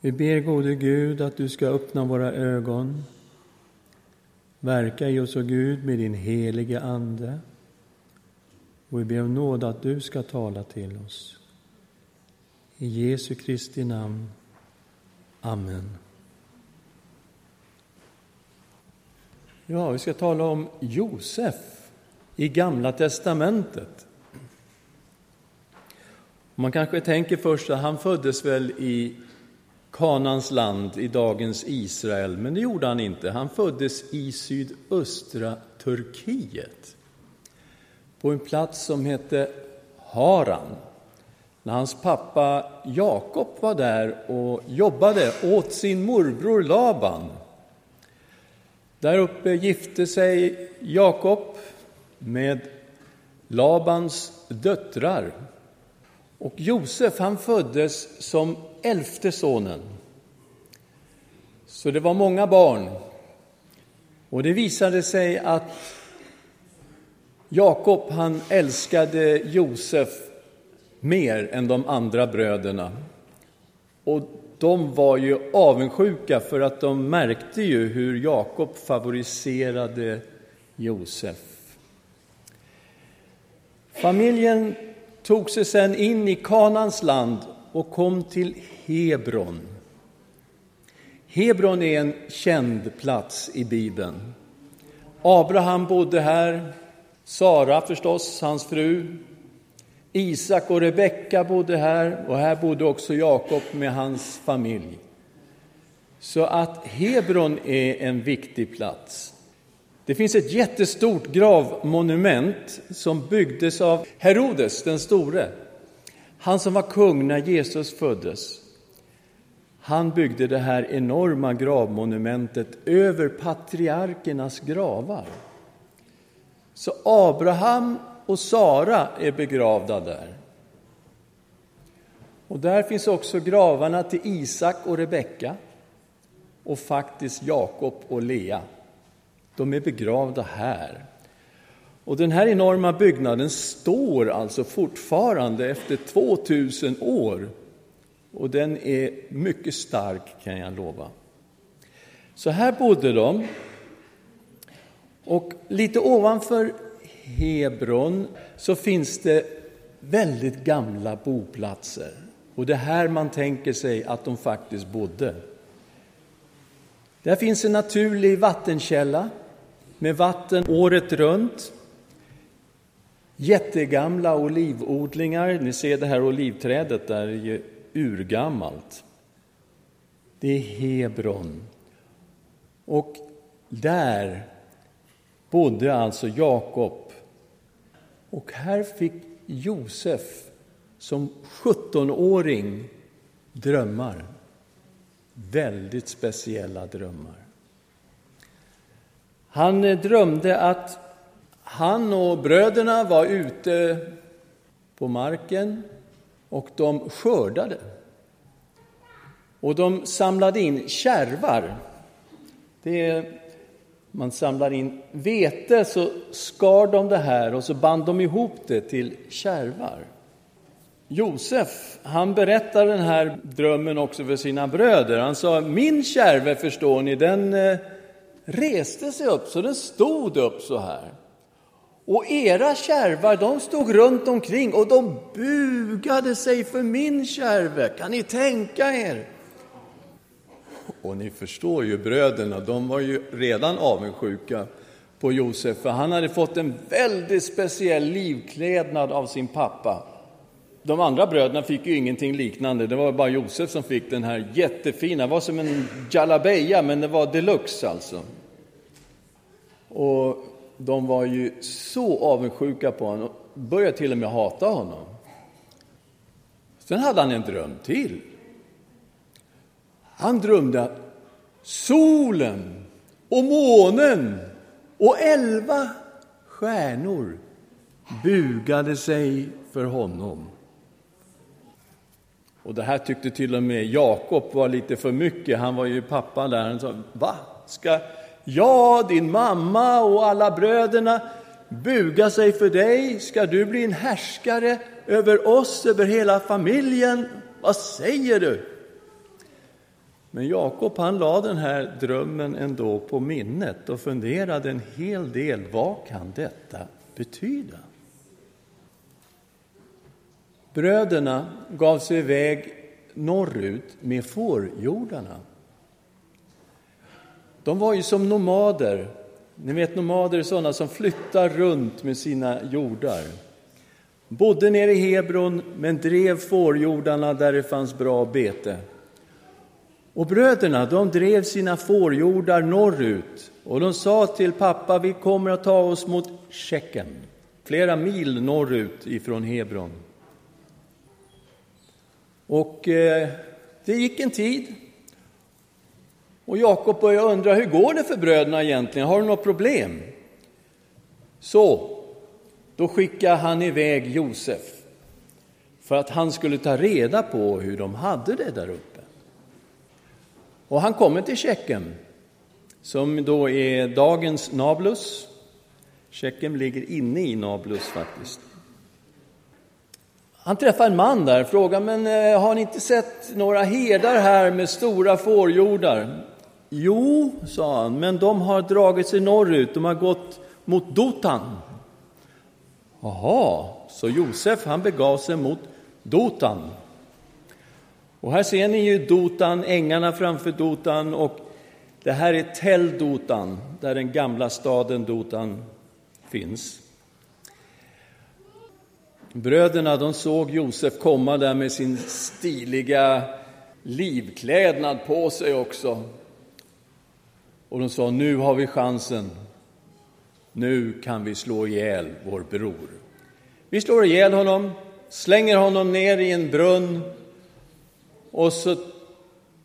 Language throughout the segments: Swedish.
Vi ber gode Gud att du ska öppna våra ögon, verka i oss, o Gud, med din helige Ande. Och vi ber om nåd att du ska tala till oss. I Jesu Kristi namn. Amen. Ja, vi ska tala om Josef i Gamla testamentet. Man kanske tänker först att han föddes väl i Kanans land, i dagens Israel, men det gjorde han inte. Han föddes i sydöstra Turkiet, på en plats som hette Haran. När hans pappa Jakob var där och jobbade åt sin morbror Laban. Där uppe gifte sig Jakob med Labans döttrar. Och Josef han föddes som elfte sonen. Så det var många barn. Och det visade sig att Jakob han älskade Josef mer än de andra bröderna. Och de var ju avundsjuka för att de märkte ju hur Jakob favoriserade Josef. Familjen tog sig sedan in i Kanans land och kom till Hebron. Hebron är en känd plats i Bibeln. Abraham bodde här, Sara förstås, hans fru, Isak och Rebecka bodde här och här bodde också Jakob med hans familj. Så att Hebron är en viktig plats. Det finns ett jättestort gravmonument som byggdes av Herodes den store. Han som var kung när Jesus föddes. Han byggde det här enorma gravmonumentet över patriarkernas gravar. Så Abraham och Sara är begravda där. Och där finns också gravarna till Isak och Rebecka och faktiskt Jakob och Lea. De är begravda här. Och den här enorma byggnaden står alltså fortfarande efter 2000 år. Och den är mycket stark, kan jag lova. Så här bodde de. Och lite ovanför Hebron så finns det väldigt gamla boplatser. Och det är här man tänker sig att de faktiskt bodde. Där finns en naturlig vattenkälla med vatten året runt. Jättegamla olivodlingar. Ni ser det här olivträdet där, det är ju urgammalt. Det är Hebron. Och där bodde alltså Jakob och här fick Josef som 17-åring drömmar. Väldigt speciella drömmar. Han eh, drömde att han och bröderna var ute på marken och de skördade. Och de samlade in kärvar. Det är man samlar in vete så skar de det här och så band de ihop det till kärvar. Josef, han berättar den här drömmen också för sina bröder. Han sa, min kärve förstår ni, den eh, reste sig upp så den stod upp så här. Och era kärvar, de stod runt omkring och de bugade sig för min kärve. Kan ni tänka er? Och ni förstår ju bröderna, de var ju redan avundsjuka på Josef, för han hade fått en väldigt speciell livklädnad av sin pappa. De andra bröderna fick ju ingenting liknande, det var bara Josef som fick den här jättefina, det var som en jalabeja, men det var deluxe alltså. Och de var ju så avundsjuka på honom, och började till och med hata honom. Sen hade han en dröm till. Han drömde att solen och månen och elva stjärnor bugade sig för honom. Och det här tyckte till och med Jakob var lite för mycket. Han var ju pappa där. Han sa, va? Ska Ja, din mamma och alla bröderna buga sig för dig? Ska du bli en härskare över oss, över hela familjen? Vad säger du? Men Jakob han la den här drömmen ändå på minnet och funderade en hel del. Vad kan detta betyda? Bröderna gav sig iväg norrut med fårjordarna. De var ju som nomader. Ni vet nomader är sådana som flyttar runt med sina jordar. Bodde nere i Hebron men drev fårjordarna där det fanns bra bete. Och bröderna, de drev sina fårjordar norrut och de sa till pappa, vi kommer att ta oss mot Tjeckien, flera mil norrut ifrån Hebron. Och eh, det gick en tid. Och Jakob börjar undra, hur går det för bröderna egentligen? Har de något problem? Så, då skickar han iväg Josef för att han skulle ta reda på hur de hade det där uppe. Och han kommer till Tjeckien, som då är dagens Nablus. Tjeckien ligger inne i Nablus faktiskt. Han träffar en man där och frågar, men eh, har ni inte sett några herdar här med stora fårjordar? Jo, sa han, men de har dragit sig norrut, de har gått mot Dotan. Jaha, så Josef han begav sig mot Dotan. Och här ser ni ju Dotan, ängarna framför Dotan och det här är Tel Dotan, där den gamla staden Dotan finns. Bröderna de såg Josef komma där med sin stiliga livklädnad på sig också. Och de sa, nu har vi chansen. Nu kan vi slå ihjäl vår bror. Vi slår ihjäl honom, slänger honom ner i en brunn och så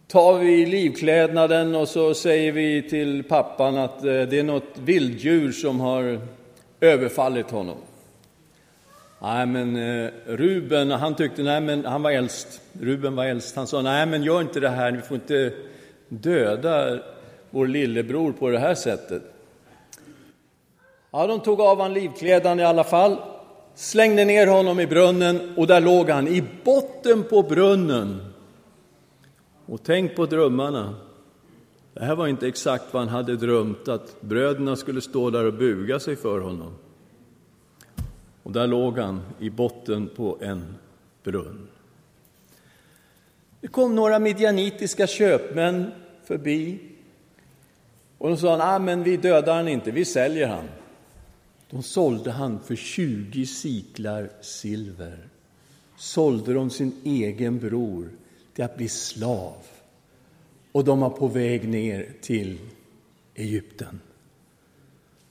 tar vi livklädnaden och så säger vi till pappan att eh, det är något vilddjur som har överfallit honom. Nej, men eh, Ruben, han tyckte, nej men han var äldst. Ruben var äldst. Han sa, nej men gör inte det här, ni får inte döda vår lillebror på det här sättet. Ja, de tog av han livklädan i alla fall, slängde ner honom i brunnen och där låg han i botten på brunnen. Och tänk på drömmarna. Det här var inte exakt vad han hade drömt, att bröderna skulle stå där och buga sig för honom. Och där låg han i botten på en brunn. Det kom några midjanitiska köpmän förbi och de sa, nej ah, men vi dödar han inte, vi säljer han. De sålde han för 20 siklar silver. Sålde de sin egen bror till att bli slav. Och de var på väg ner till Egypten.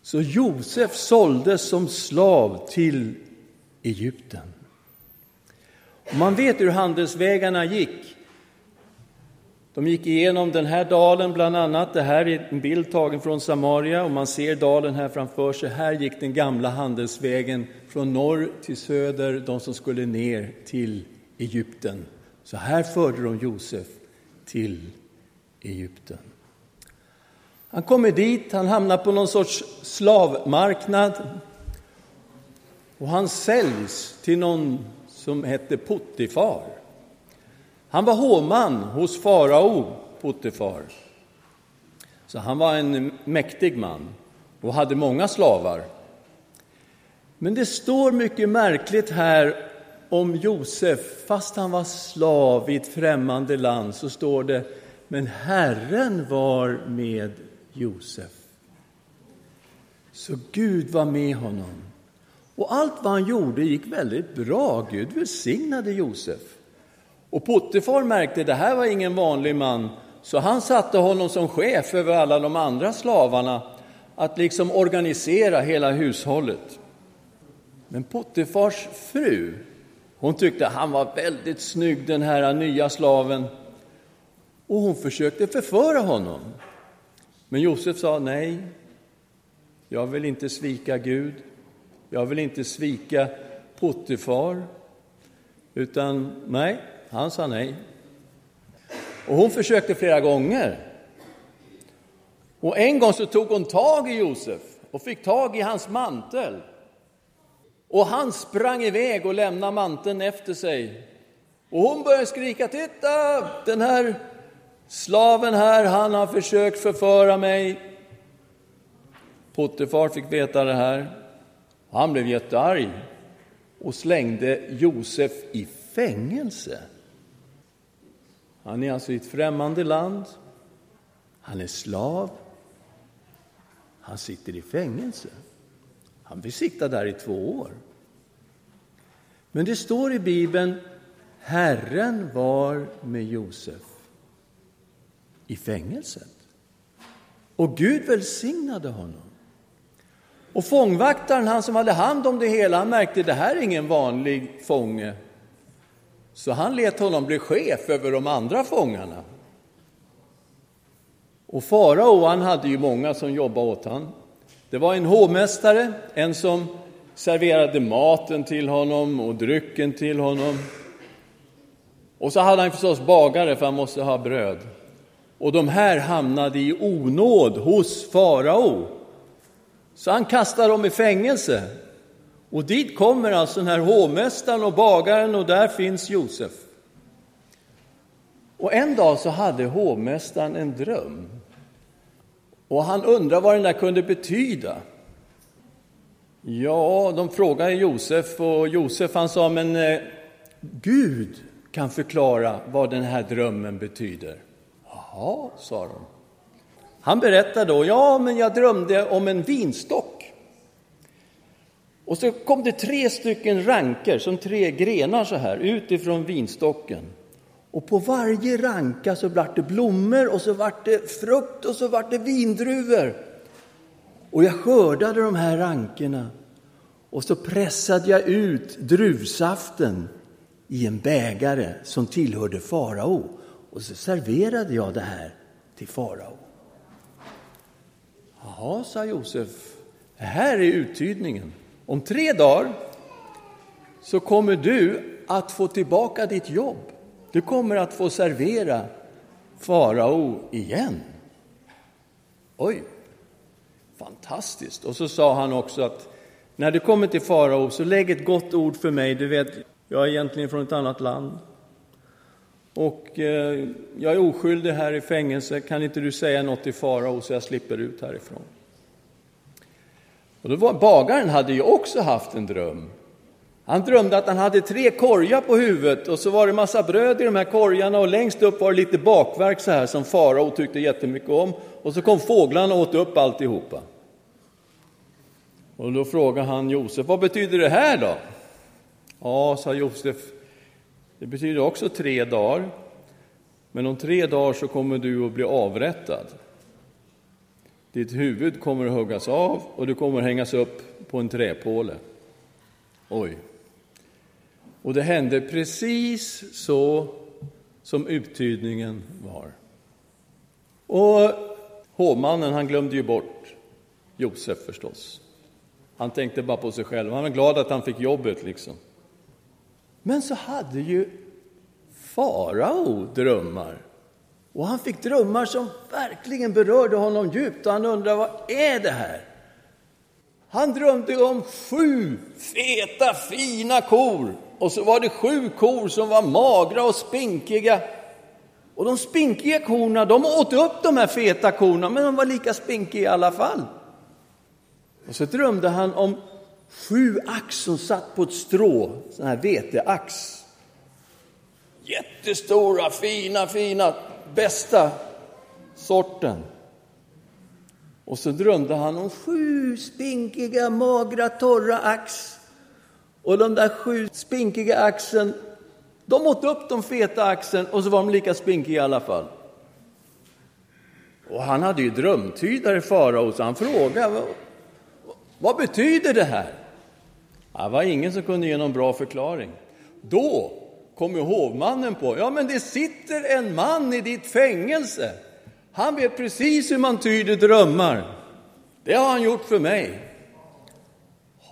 Så Josef såldes som slav till Egypten. Man vet hur handelsvägarna gick. De gick igenom den här dalen bland annat. Det här är en bild tagen från Samaria och man ser dalen här framför sig. Här gick den gamla handelsvägen från norr till söder, de som skulle ner till Egypten. Så här förde de Josef till Egypten. Han kommer dit, han hamnar på någon sorts slavmarknad och han säljs till någon som hette Puttifar. Han var hovman hos farao Potifar. Så han var en mäktig man och hade många slavar. Men det står mycket märkligt här om Josef, fast han var slav i ett främmande land, så står det men Herren var med Josef. Så Gud var med honom. Och allt vad han gjorde gick väldigt bra. Gud välsignade Josef. Och Potifar märkte att det här var ingen vanlig man, så han satte honom som chef över alla de andra slavarna att liksom organisera hela hushållet. Men Potifars fru, hon tyckte han var väldigt snygg, den här nya slaven, och hon försökte förföra honom. Men Josef sa nej, jag vill inte svika Gud, jag vill inte svika Potifar, utan nej, han sa nej. Och hon försökte flera gånger. Och en gång så tog hon tag i Josef och fick tag i hans mantel. Och han sprang iväg och lämnade manteln efter sig. Och hon började skrika, titta, den här Slaven här, han har försökt förföra mig. Potifar fick veta det här. Han blev jättearg och slängde Josef i fängelse. Han är alltså i ett främmande land. Han är slav. Han sitter i fängelse. Han blir sitta där i två år. Men det står i Bibeln, Herren var med Josef i fängelset. Och Gud välsignade honom. Och fångvaktaren, han som hade hand om det hela, han märkte att det här är ingen vanlig fånge. Så han lät honom bli chef över de andra fångarna. Och farao, han hade ju många som jobbade åt honom. Det var en hovmästare, en som serverade maten till honom och drycken till honom. Och så hade han förstås bagare, för han måste ha bröd. Och de här hamnade i onåd hos farao. Så han kastade dem i fängelse. Och dit kommer alltså den här hovmästaren och bagaren och där finns Josef. Och en dag så hade hovmästaren en dröm. Och han undrar vad den där kunde betyda. Ja, de frågade Josef och Josef han sa, men eh, Gud kan förklara vad den här drömmen betyder. Jaha, sa de. Han berättade då, ja, men jag drömde om en vinstock. Och så kom det tre stycken ranker, som tre grenar så här, utifrån vinstocken. Och på varje ranka så vart det blommor och så vart det frukt och så vart det vindruvor. Och jag skördade de här rankerna och så pressade jag ut druvsaften i en bägare som tillhörde farao. Och så serverade jag det här till farao. Jaha, sa Josef, det här är uttydningen. Om tre dagar så kommer du att få tillbaka ditt jobb. Du kommer att få servera farao igen. Oj, fantastiskt. Och så sa han också att när du kommer till farao så lägg ett gott ord för mig. Du vet, jag är egentligen från ett annat land. Och eh, jag är oskyldig här i fängelse. Kan inte du säga något till farao så jag slipper ut härifrån? Och då var, bagaren hade ju också haft en dröm. Han drömde att han hade tre korgar på huvudet och så var det massa bröd i de här korgarna och längst upp var det lite bakverk så här som farao tyckte jättemycket om. Och så kom fåglarna och åt upp alltihopa. Och då frågade han Josef, vad betyder det här då? Ja, sa Josef, det betyder också tre dagar. Men om tre dagar så kommer du att bli avrättad. Ditt huvud kommer att huggas av och du kommer att hängas upp på en träpåle. Oj. Och det hände precis så som uttydningen var. Och hovmannen, han glömde ju bort Josef förstås. Han tänkte bara på sig själv. Han var glad att han fick jobbet liksom. Men så hade ju farao drömmar. Och han fick drömmar som verkligen berörde honom djupt och han undrade vad är det här? Han drömde om sju feta, fina kor och så var det sju kor som var magra och spinkiga. Och de spinkiga korna, de åt upp de här feta korna, men de var lika spinkiga i alla fall. Och så drömde han om sju ax som satt på ett strå, sån här veteax. Jättestora, fina, fina, bästa sorten. Och så drömde han om sju spinkiga, magra, torra ax. Och de där sju spinkiga axen, de åt upp de feta axen och så var de lika spinkiga i alla fall. Och han hade ju drömtydare, farao, så han frågade vad, vad betyder det här? Det var ingen som kunde ge någon bra förklaring. Då kom ju hovmannen på, ja men det sitter en man i ditt fängelse. Han vet precis hur man tyder drömmar. Det har han gjort för mig.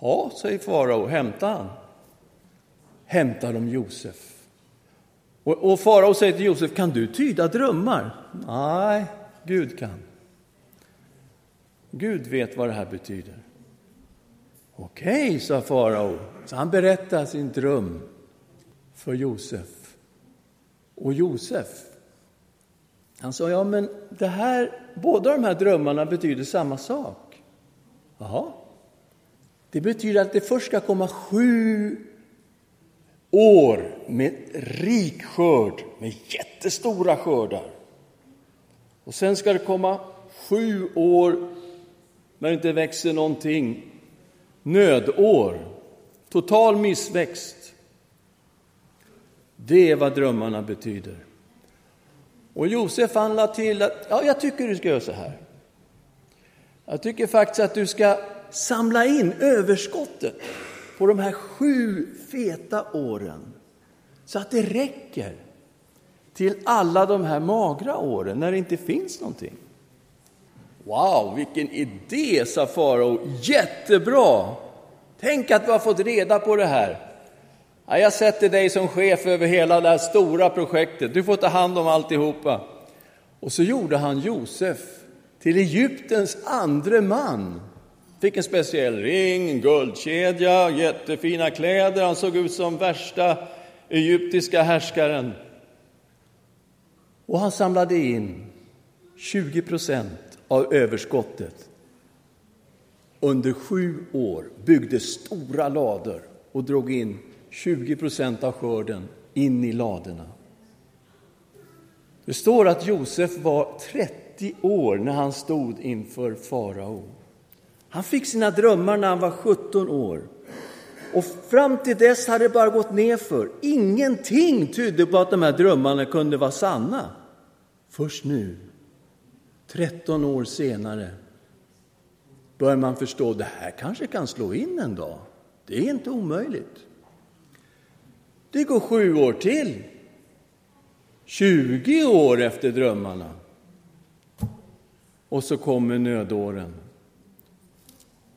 Ja, säger farao, hämta han. Hämtar de Josef. Och, och farao säger till Josef, kan du tyda drömmar? Nej, Gud kan. Gud vet vad det här betyder. Okej, sa farao. Så han berättar sin dröm för Josef. Och Josef, Han sa, ja men det här, båda de här drömmarna betyder samma sak. Jaha. Det betyder att det först ska komma sju år med rik skörd, med jättestora skördar. Och sen ska det komma sju år när det inte växer någonting, nödår, total missväxt. Det är vad drömmarna betyder. Och Josef han lade till att, ja, jag tycker du ska göra så här. Jag tycker faktiskt att du ska samla in överskottet på de här sju feta åren så att det räcker till alla de här magra åren när det inte finns någonting. Wow, vilken idé, sa farao. Jättebra! Tänk att vi har fått reda på det här. Jag sätter dig som chef över hela det här stora projektet. Du får ta hand om alltihopa. Och så gjorde han Josef till Egyptens andre man. Fick en speciell ring, en guldkedja, jättefina kläder. Han såg ut som värsta egyptiska härskaren. Och han samlade in 20 procent av överskottet. Under sju år byggde stora lador och drog in 20 procent av skörden in i ladorna. Det står att Josef var 30 år när han stod inför farao. Han fick sina drömmar när han var 17 år. Och fram till dess hade det bara gått nerför. Ingenting tydde på att de här drömmarna kunde vara sanna. Först nu, 13 år senare, börjar man förstå att det här kanske kan slå in en dag. Det är inte omöjligt. Det går sju år till. 20 år efter drömmarna. Och så kommer nödåren.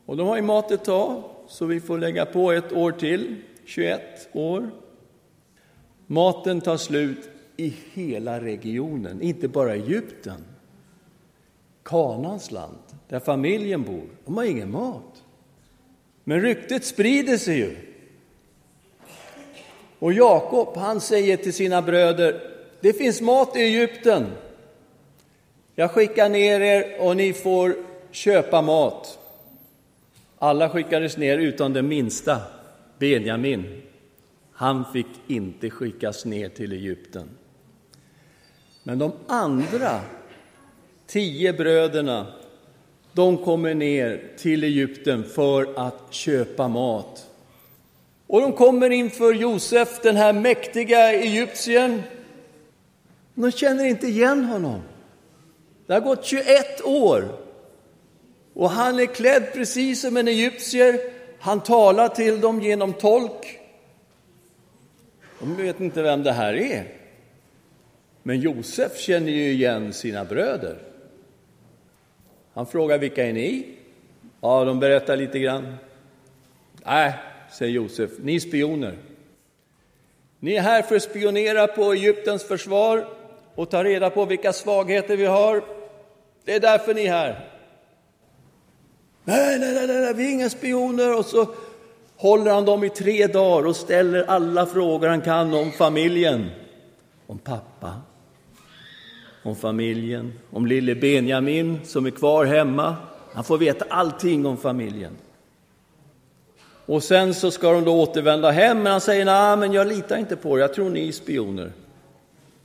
Och de har ju mat ett tag, så vi får lägga på ett år till, 21 år. Maten tar slut i hela regionen, inte bara Egypten. Kanans land, där familjen bor, de har ingen mat. Men ryktet sprider sig ju. Och Jakob, han säger till sina bröder, det finns mat i Egypten. Jag skickar ner er och ni får köpa mat. Alla skickades ner utom den minsta, Benjamin. Han fick inte skickas ner till Egypten. Men de andra tio bröderna, de kommer ner till Egypten för att köpa mat. Och de kommer inför Josef, den här mäktiga egyptiern. De känner inte igen honom. Det har gått 21 år och han är klädd precis som en egyptier. Han talar till dem genom tolk. De vet inte vem det här är. Men Josef känner ju igen sina bröder. Han frågar vilka är ni? Ja, de berättar lite grann. Nej, säger Josef, ni är spioner. Ni är här för att spionera på Egyptens försvar och ta reda på vilka svagheter vi har. Det är därför ni är här. Nej, nej, nej, nej, vi är inga spioner. Och så håller han dem i tre dagar och ställer alla frågor han kan om familjen. Om pappa, om familjen, om lille Benjamin som är kvar hemma. Han får veta allting om familjen. Och sen så ska de då återvända hem, men han säger nej, men jag litar inte på er, jag tror ni är spioner.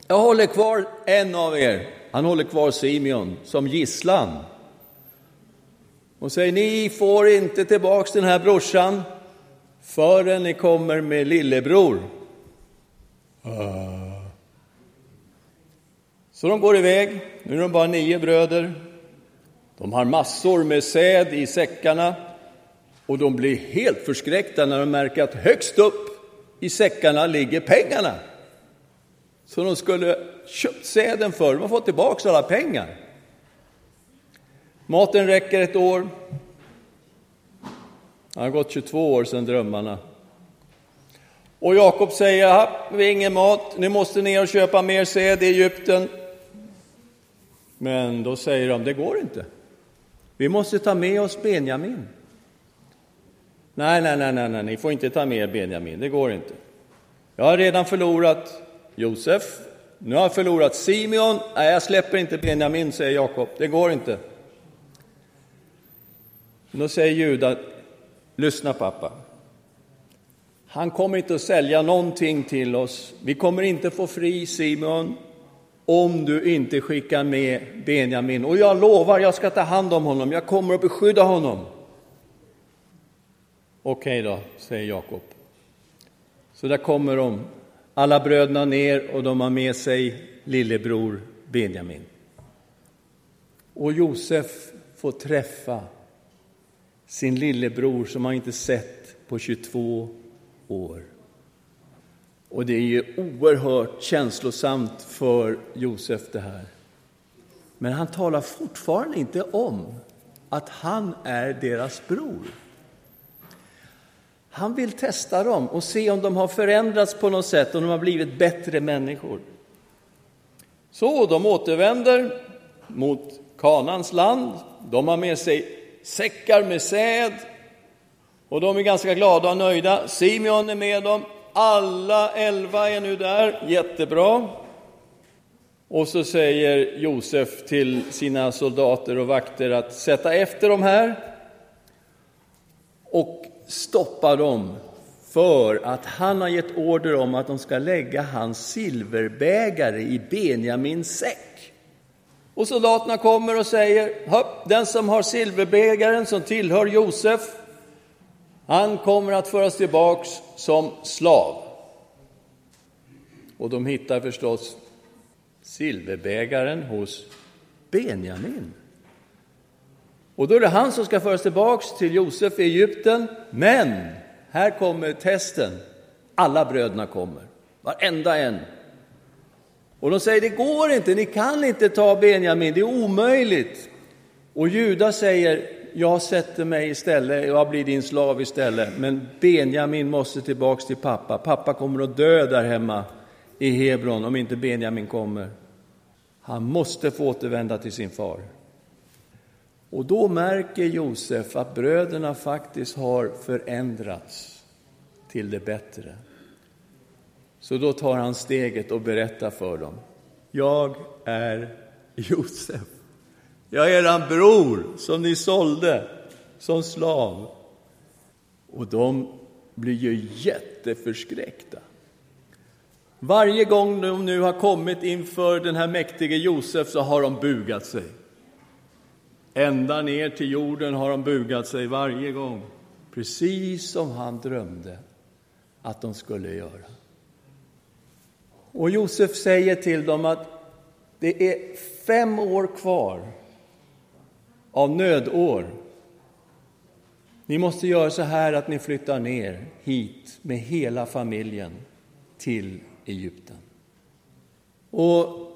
Jag håller kvar en av er, han håller kvar Simeon som gisslan och säger ni får inte tillbaks den här brorsan förrän ni kommer med lillebror. Så de går iväg, nu är de bara nio bröder. De har massor med säd i säckarna och de blir helt förskräckta när de märker att högst upp i säckarna ligger pengarna. Så de skulle köpt säden för, de har fått tillbaka alla pengar. Maten räcker ett år. Det har gått 22 år sedan drömmarna. Och Jakob säger, vi har ingen mat, nu måste ner och köpa mer säd i Egypten. Men då säger de, det går inte. Vi måste ta med oss Benjamin. Nej, nej, nej, nej, nej, ni får inte ta med Benjamin, det går inte. Jag har redan förlorat Josef, Nu har jag förlorat Simeon. Nej, jag släpper inte Benjamin, säger Jakob. Det går inte. Då säger Juda, lyssna pappa. Han kommer inte att sälja någonting till oss. Vi kommer inte få fri Simon om du inte skickar med Benjamin. Och jag lovar, jag ska ta hand om honom. Jag kommer att beskydda honom. Okej då, säger Jakob. Så där kommer de, alla bröderna ner och de har med sig lillebror Benjamin. Och Josef får träffa sin lillebror som han inte sett på 22 år. Och det är ju oerhört känslosamt för Josef det här. Men han talar fortfarande inte om att han är deras bror. Han vill testa dem och se om de har förändrats på något sätt, om de har blivit bättre människor. Så de återvänder mot Kanans land. De har med sig säckar med säd och de är ganska glada och nöjda. Simeon är med dem. Alla elva är nu där. Jättebra. Och så säger Josef till sina soldater och vakter att sätta efter dem här och stoppa dem för att han har gett order om att de ska lägga hans silverbägare i Benjamins säck. Och soldaterna kommer och säger, den som har silverbägaren som tillhör Josef, han kommer att föras tillbaks som slav. Och de hittar förstås silverbägaren hos Benjamin. Och då är det han som ska föras tillbaks till Josef i Egypten. Men här kommer testen. Alla bröderna kommer, varenda en. Och de säger, det går inte, ni kan inte ta Benjamin, det är omöjligt. Och Juda säger, jag sätter mig istället, jag blir din slav istället. Men Benjamin måste tillbaks till pappa. Pappa kommer att dö där hemma i Hebron om inte Benjamin kommer. Han måste få återvända till sin far. Och då märker Josef att bröderna faktiskt har förändrats till det bättre. Så då tar han steget och berättar för dem. Jag är Josef. Jag är eran bror som ni sålde som slav. Och de blir ju jätteförskräckta. Varje gång de nu har kommit inför den här mäktige Josef så har de bugat sig. Ända ner till jorden har de bugat sig varje gång, precis som han drömde att de skulle göra. Och Josef säger till dem att det är fem år kvar av nödår. Ni måste göra så här att ni flyttar ner hit med hela familjen till Egypten. Och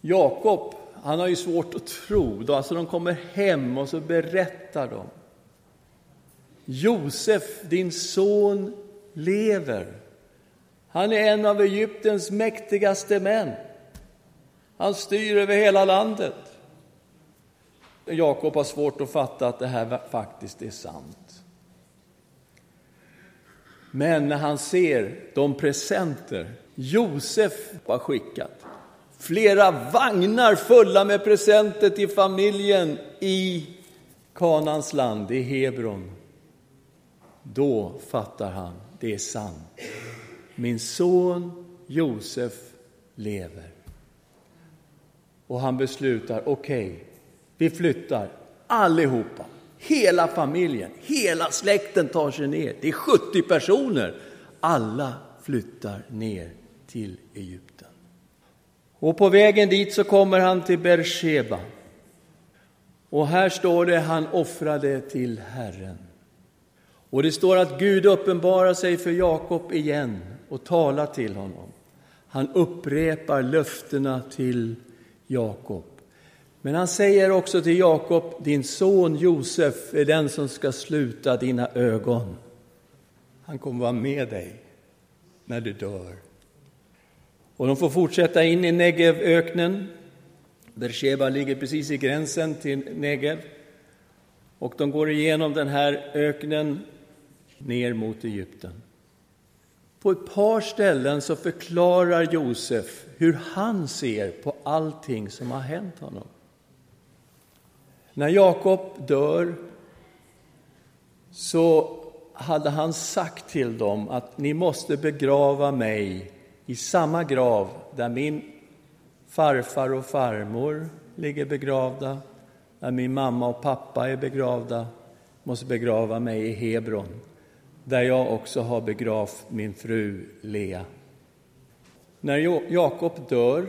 Jakob, han har ju svårt att tro. Alltså de kommer hem och så berättar de. Josef, din son, lever. Han är en av Egyptens mäktigaste män. Han styr över hela landet. Jakob har svårt att fatta att det här faktiskt är sant. Men när han ser de presenter Josef har skickat, flera vagnar fulla med presenter till familjen i Kanans land, i Hebron, då fattar han, det är sant. Min son Josef lever. Och han beslutar, okej, okay, vi flyttar allihopa, hela familjen, hela släkten tar sig ner. Det är 70 personer. Alla flyttar ner till Egypten. Och på vägen dit så kommer han till Bersheba. Och här står det, han offrade till Herren. Och det står att Gud uppenbarar sig för Jakob igen och talar till honom. Han upprepar löftena till Jakob. Men han säger också till Jakob, din son Josef är den som ska sluta dina ögon. Han kommer vara med dig när du dör. Och de får fortsätta in i Negevöknen. Bersheba ligger precis i gränsen till Negev. Och de går igenom den här öknen ner mot Egypten. på ett par ställen så förklarar Josef hur han ser på allting som har hänt honom. När Jakob dör så hade han sagt till dem att ni måste begrava mig i samma grav där min farfar och farmor ligger begravda, där min mamma och pappa är begravda, måste begrava mig i Hebron, där jag också har begravt min fru Lea. När Jakob dör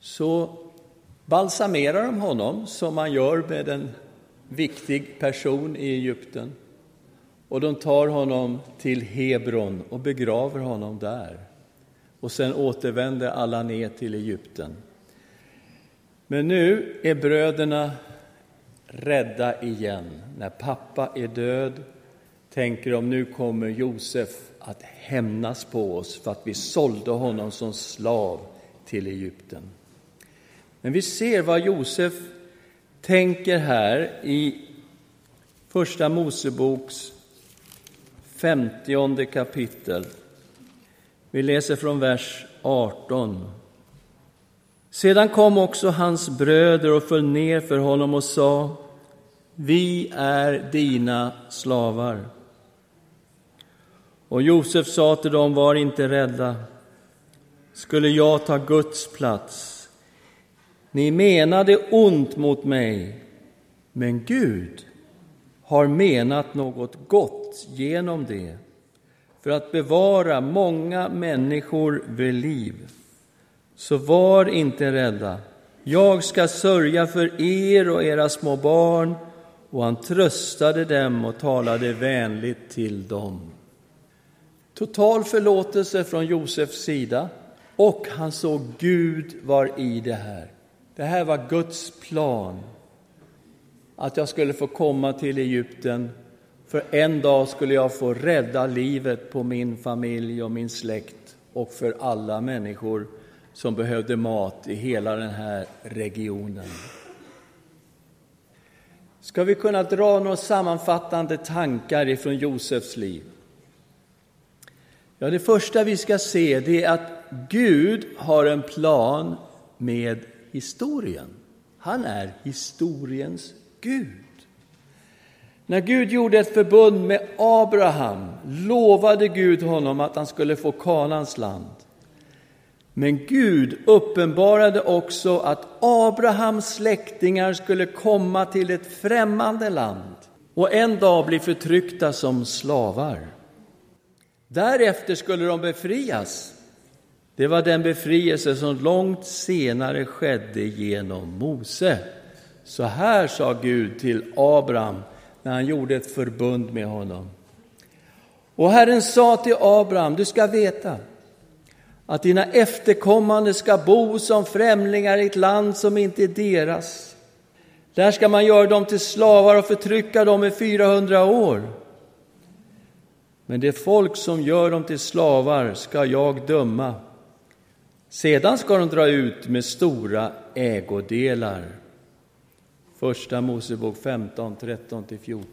så balsamerar de honom som man gör med en viktig person i Egypten. Och de tar honom till Hebron och begraver honom där. Och sen återvänder alla ner till Egypten. Men nu är bröderna rädda igen. När pappa är död tänker de nu kommer Josef att hämnas på oss för att vi sålde honom som slav till Egypten. Men vi ser vad Josef tänker här i Första Moseboks femtionde kapitel. Vi läser från vers 18. Sedan kom också hans bröder och föll ner för honom och sa Vi är dina slavar. Och Josef sa till dem, var inte rädda. Skulle jag ta Guds plats? Ni menade ont mot mig, men Gud har menat något gott genom det för att bevara många människor vid liv. Så var inte rädda. Jag ska sörja för er och era små barn. Och han tröstade dem och talade vänligt till dem. Total förlåtelse från Josefs sida och han såg Gud var i det här. Det här var Guds plan att jag skulle få komma till Egypten för en dag skulle jag få rädda livet på min familj och min släkt och för alla människor som behövde mat i hela den här regionen. Ska vi kunna dra några sammanfattande tankar ifrån Josefs liv? Ja, det första vi ska se det är att Gud har en plan med historien. Han är historiens Gud. När Gud gjorde ett förbund med Abraham lovade Gud honom att han skulle få Kanans land. Men Gud uppenbarade också att Abrahams släktingar skulle komma till ett främmande land och en dag bli förtryckta som slavar. Därefter skulle de befrias. Det var den befrielse som långt senare skedde genom Mose. Så här sa Gud till Abraham när han gjorde ett förbund med honom. Och Herren sa till Abraham, du ska veta att dina efterkommande ska bo som främlingar i ett land som inte är deras. Där ska man göra dem till slavar och förtrycka dem i 400 år. Men det folk som gör dem till slavar ska jag döma. Sedan ska de dra ut med stora ägodelar. Första Mosebok 15, 13-14.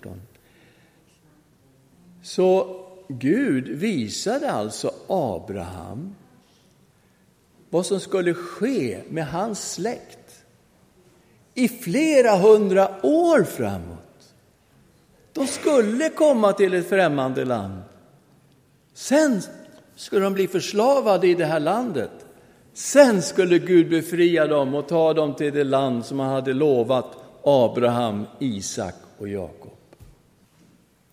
Så Gud visade alltså Abraham vad som skulle ske med hans släkt i flera hundra år framåt. De skulle komma till ett främmande land. Sen skulle de bli förslavade i det här landet. Sen skulle Gud befria dem och ta dem till det land som han hade lovat Abraham, Isak och Jakob.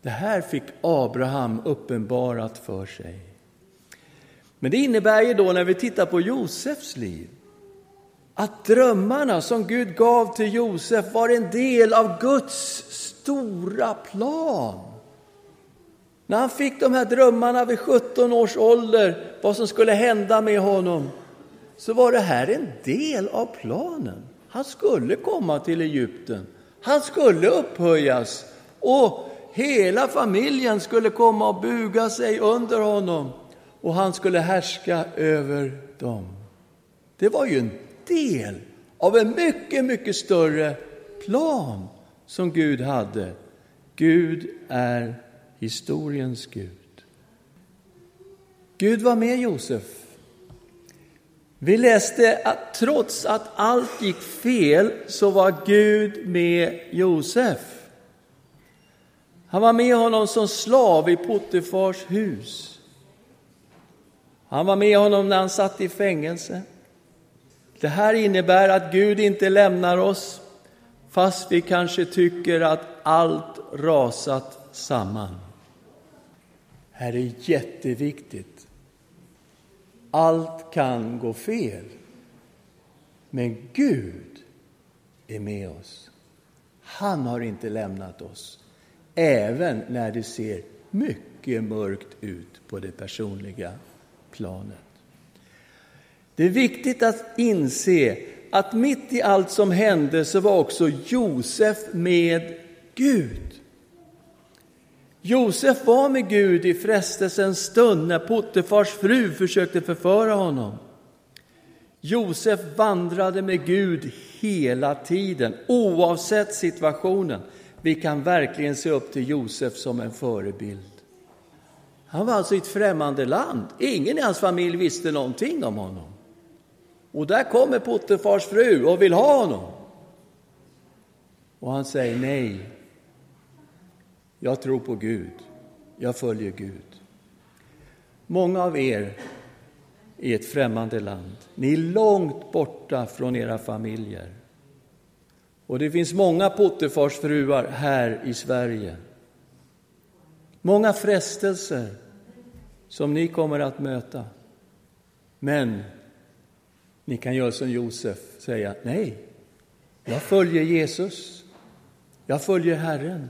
Det här fick Abraham uppenbarat för sig. Men det innebär ju då när vi tittar på Josefs liv att drömmarna som Gud gav till Josef var en del av Guds stora plan. När han fick de här drömmarna vid 17 års ålder, vad som skulle hända med honom, så var det här en del av planen. Han skulle komma till Egypten. Han skulle upphöjas och hela familjen skulle komma och buga sig under honom och han skulle härska över dem. Det var ju en del av en mycket, mycket större plan som Gud hade. Gud är historiens Gud. Gud var med Josef. Vi läste att trots att allt gick fel så var Gud med Josef. Han var med honom som slav i Potifars hus. Han var med honom när han satt i fängelse. Det här innebär att Gud inte lämnar oss fast vi kanske tycker att allt rasat samman. Det Här är jätteviktigt. Allt kan gå fel. Men Gud är med oss. Han har inte lämnat oss, även när det ser mycket mörkt ut på det personliga planet. Det är viktigt att inse att mitt i allt som hände så var också Josef med Gud. Josef var med Gud i frestelsens stund när Puttefars fru försökte förföra honom. Josef vandrade med Gud hela tiden, oavsett situationen. Vi kan verkligen se upp till Josef som en förebild. Han var alltså i ett främmande land. Ingen i hans familj visste någonting om honom. Och där kommer Puttefars fru och vill ha honom. Och han säger nej. Jag tror på Gud. Jag följer Gud. Många av er i ett främmande land. Ni är långt borta från era familjer. Och det finns många Potifars fruar här i Sverige. Många frestelser som ni kommer att möta. Men ni kan göra som Josef, säga nej, jag följer Jesus. Jag följer Herren.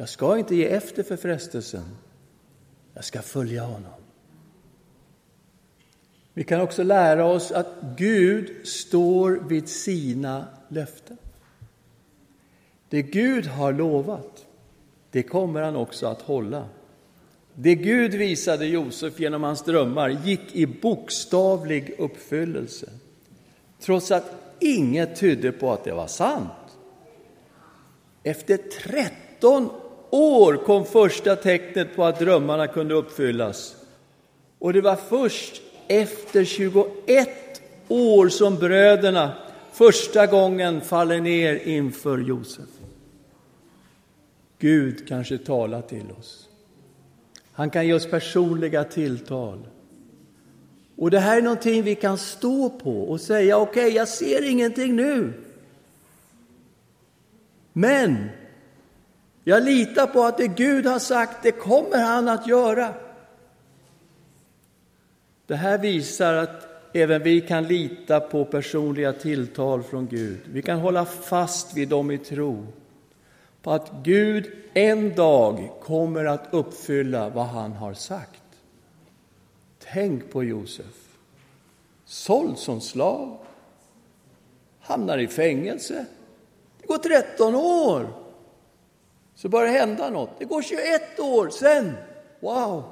Jag ska inte ge efter för frestelsen. Jag ska följa honom. Vi kan också lära oss att Gud står vid sina löften. Det Gud har lovat, det kommer han också att hålla. Det Gud visade Josef genom hans drömmar gick i bokstavlig uppfyllelse, trots att inget tydde på att det var sant. Efter 13 år kom första tecknet på att drömmarna kunde uppfyllas. Och det var först efter 21 år som bröderna första gången faller ner inför Josef. Gud kanske talar till oss. Han kan ge oss personliga tilltal. Och det här är någonting vi kan stå på och säga, okej, okay, jag ser ingenting nu. Men jag litar på att det Gud har sagt, det kommer han att göra. Det här visar att även vi kan lita på personliga tilltal från Gud. Vi kan hålla fast vid dem i tro på att Gud en dag kommer att uppfylla vad han har sagt. Tänk på Josef. Såld som slav, hamnar i fängelse. Det går 13 år, så börjar det hända något. Det går 21 år, sen, wow!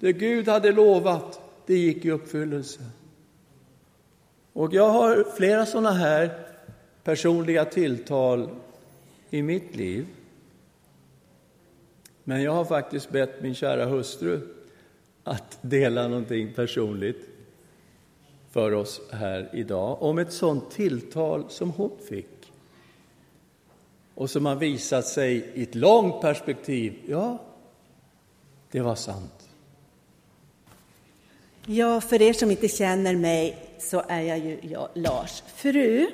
Det Gud hade lovat, det gick i uppfyllelse. Och jag har flera sådana här personliga tilltal i mitt liv. Men jag har faktiskt bett min kära hustru att dela någonting personligt för oss här idag om ett sådant tilltal som hon fick och som har visat sig i ett långt perspektiv, ja, det var sant. Ja, för er som inte känner mig så är jag ju jag, Lars fru.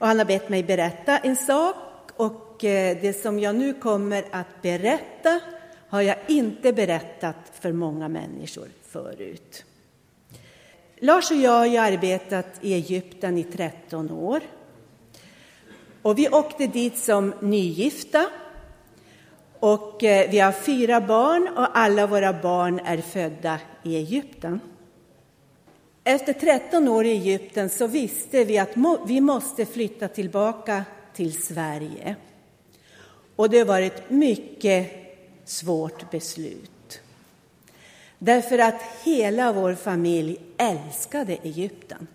Och han har bett mig berätta en sak och eh, det som jag nu kommer att berätta har jag inte berättat för många människor förut. Lars och jag har ju arbetat i Egypten i 13 år. Och vi åkte dit som nygifta. Och eh, vi har fyra barn och alla våra barn är födda i Egypten. Efter 13 år i Egypten så visste vi att vi måste flytta tillbaka till Sverige. Och det var ett mycket svårt beslut. Därför att hela vår familj älskade Egypten.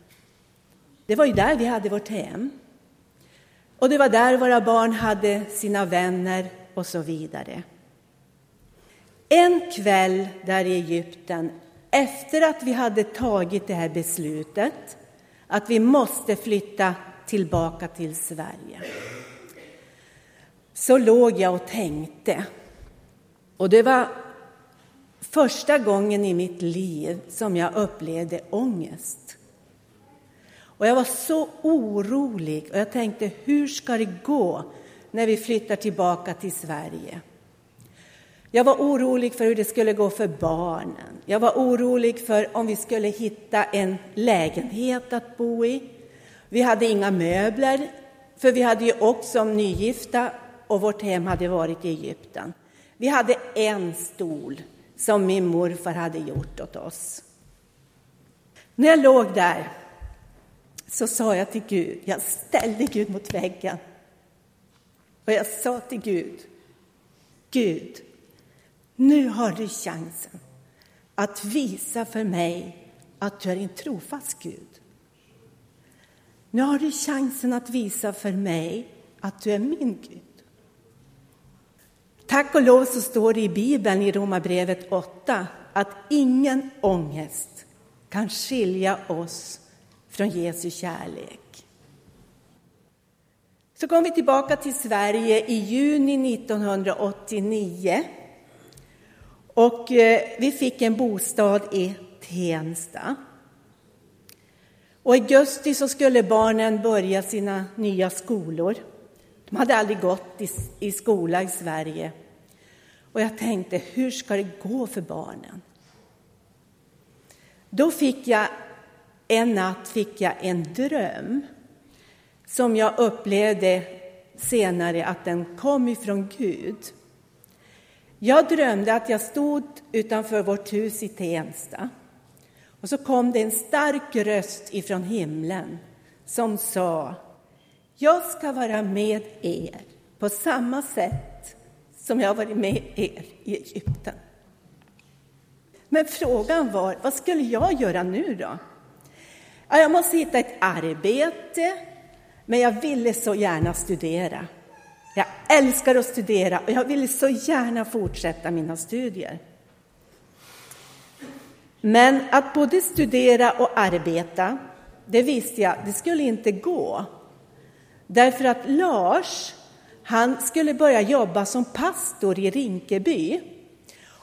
Det var ju där vi hade vårt hem. Och det var där våra barn hade sina vänner och så vidare. En kväll där i Egypten, efter att vi hade tagit det här beslutet att vi måste flytta tillbaka till Sverige, så låg jag och tänkte. Och det var första gången i mitt liv som jag upplevde ångest. Och jag var så orolig och jag tänkte, hur ska det gå när vi flyttar tillbaka till Sverige? Jag var orolig för hur det skulle gå för barnen. Jag var orolig för om vi skulle hitta en lägenhet att bo i. Vi hade inga möbler, för vi hade ju också nygifta och vårt hem hade varit i Egypten. Vi hade en stol som min morfar hade gjort åt oss. När jag låg där så sa jag till Gud, jag ställde Gud mot väggen. Och jag sa till Gud, Gud, nu har du chansen att visa för mig att du är en trofast Gud. Nu har du chansen att visa för mig att du är min Gud. Tack och lov så står det i Bibeln i Romarbrevet 8 att ingen ångest kan skilja oss från Jesu kärlek. Så kom vi tillbaka till Sverige i juni 1989 och eh, vi fick en bostad i Tensta. Och i augusti så skulle barnen börja sina nya skolor. De hade aldrig gått i, i skola i Sverige. Och jag tänkte, hur ska det gå för barnen? Då fick jag en natt fick jag en dröm som jag upplevde senare att den kom ifrån Gud. Jag drömde att jag stod utanför vårt hus i Tensta och så kom det en stark röst ifrån himlen som sa Jag ska vara med er på samma sätt som jag varit med er i Egypten. Men frågan var, vad skulle jag göra nu då? Jag måste hitta ett arbete, men jag ville så gärna studera. Jag älskar att studera och jag ville så gärna fortsätta mina studier. Men att både studera och arbeta, det visste jag, det skulle inte gå. Därför att Lars, han skulle börja jobba som pastor i Rinkeby.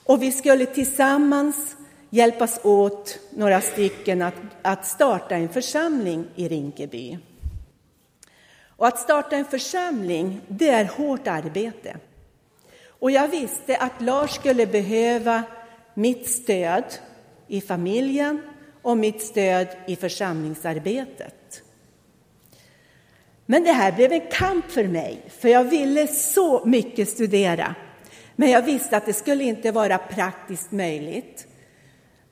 Och vi skulle tillsammans hjälpas åt, några stycken, att, att starta en församling i Rinkeby. Och att starta en församling, det är hårt arbete. Och jag visste att Lars skulle behöva mitt stöd i familjen och mitt stöd i församlingsarbetet. Men det här blev en kamp för mig, för jag ville så mycket studera. Men jag visste att det skulle inte vara praktiskt möjligt.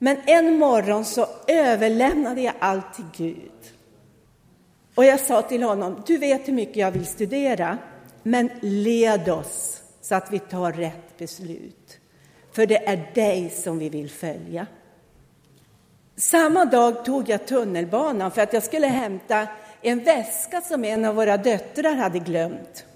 Men en morgon så överlämnade jag allt till Gud. Och jag sa till honom, du vet hur mycket jag vill studera, men led oss så att vi tar rätt beslut. För det är dig som vi vill följa. Samma dag tog jag tunnelbanan för att jag skulle hämta en väska som en av våra döttrar hade glömt.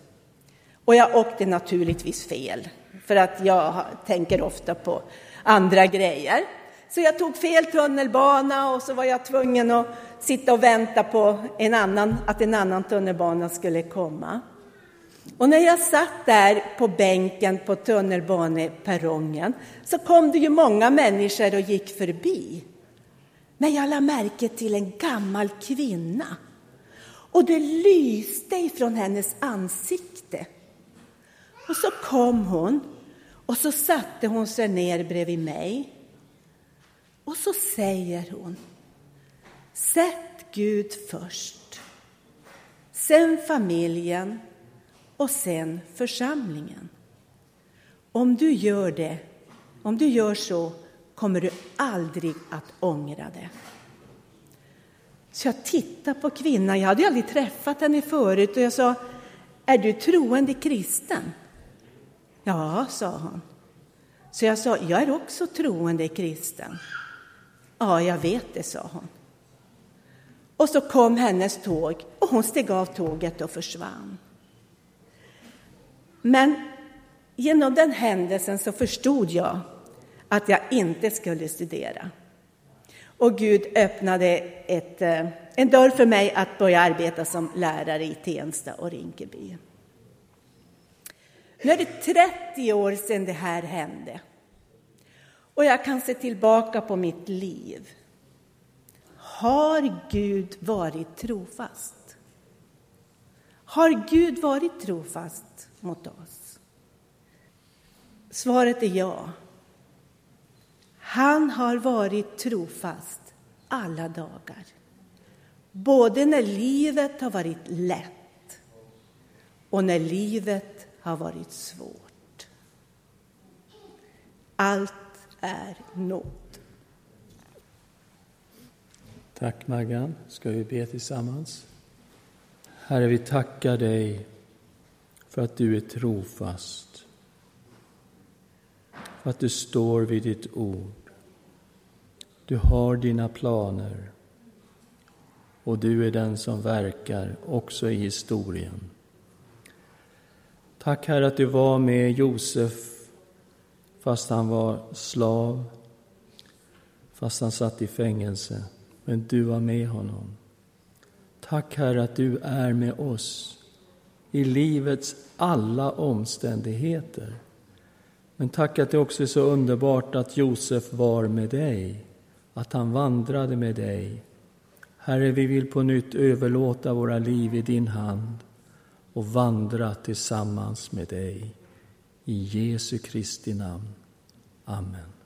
Och jag åkte naturligtvis fel, för att jag tänker ofta på andra grejer. Så jag tog fel tunnelbana och så var jag tvungen att sitta och vänta på en annan, att en annan tunnelbana skulle komma. Och när jag satt där på bänken på tunnelbaneperrongen så kom det ju många människor och gick förbi. Men jag lade märke till en gammal kvinna och det lyste ifrån hennes ansikte. Och så kom hon och så satte hon sig ner bredvid mig. Och så säger hon, sätt Gud först, sen familjen och sen församlingen. Om du gör det, om du gör så, kommer du aldrig att ångra det. Så jag tittade på kvinnan, jag hade aldrig träffat henne förut och jag sa, är du troende kristen? Ja, sa hon. Så jag sa, jag är också troende kristen. Ja, jag vet det, sa hon. Och så kom hennes tåg och hon steg av tåget och försvann. Men genom den händelsen så förstod jag att jag inte skulle studera. Och Gud öppnade ett, eh, en dörr för mig att börja arbeta som lärare i Tensta och Rinkeby. Nu är det 30 år sedan det här hände. Och jag kan se tillbaka på mitt liv. Har Gud varit trofast? Har Gud varit trofast mot oss? Svaret är ja. Han har varit trofast alla dagar. Både när livet har varit lätt och när livet har varit svårt. Allt är nåd. Tack Maggan. Ska vi be tillsammans? Herre, vi tackar dig för att du är trofast. För att du står vid ditt ord. Du har dina planer och du är den som verkar också i historien. Tack Herre att du var med Josef fast han var slav, fast han satt i fängelse. Men du var med honom. Tack Herre att du är med oss i livets alla omständigheter. Men tack att det också är så underbart att Josef var med dig, att han vandrade med dig. Herre, vi vill på nytt överlåta våra liv i din hand och vandra tillsammans med dig. I Jesu Kristi namn. Amen.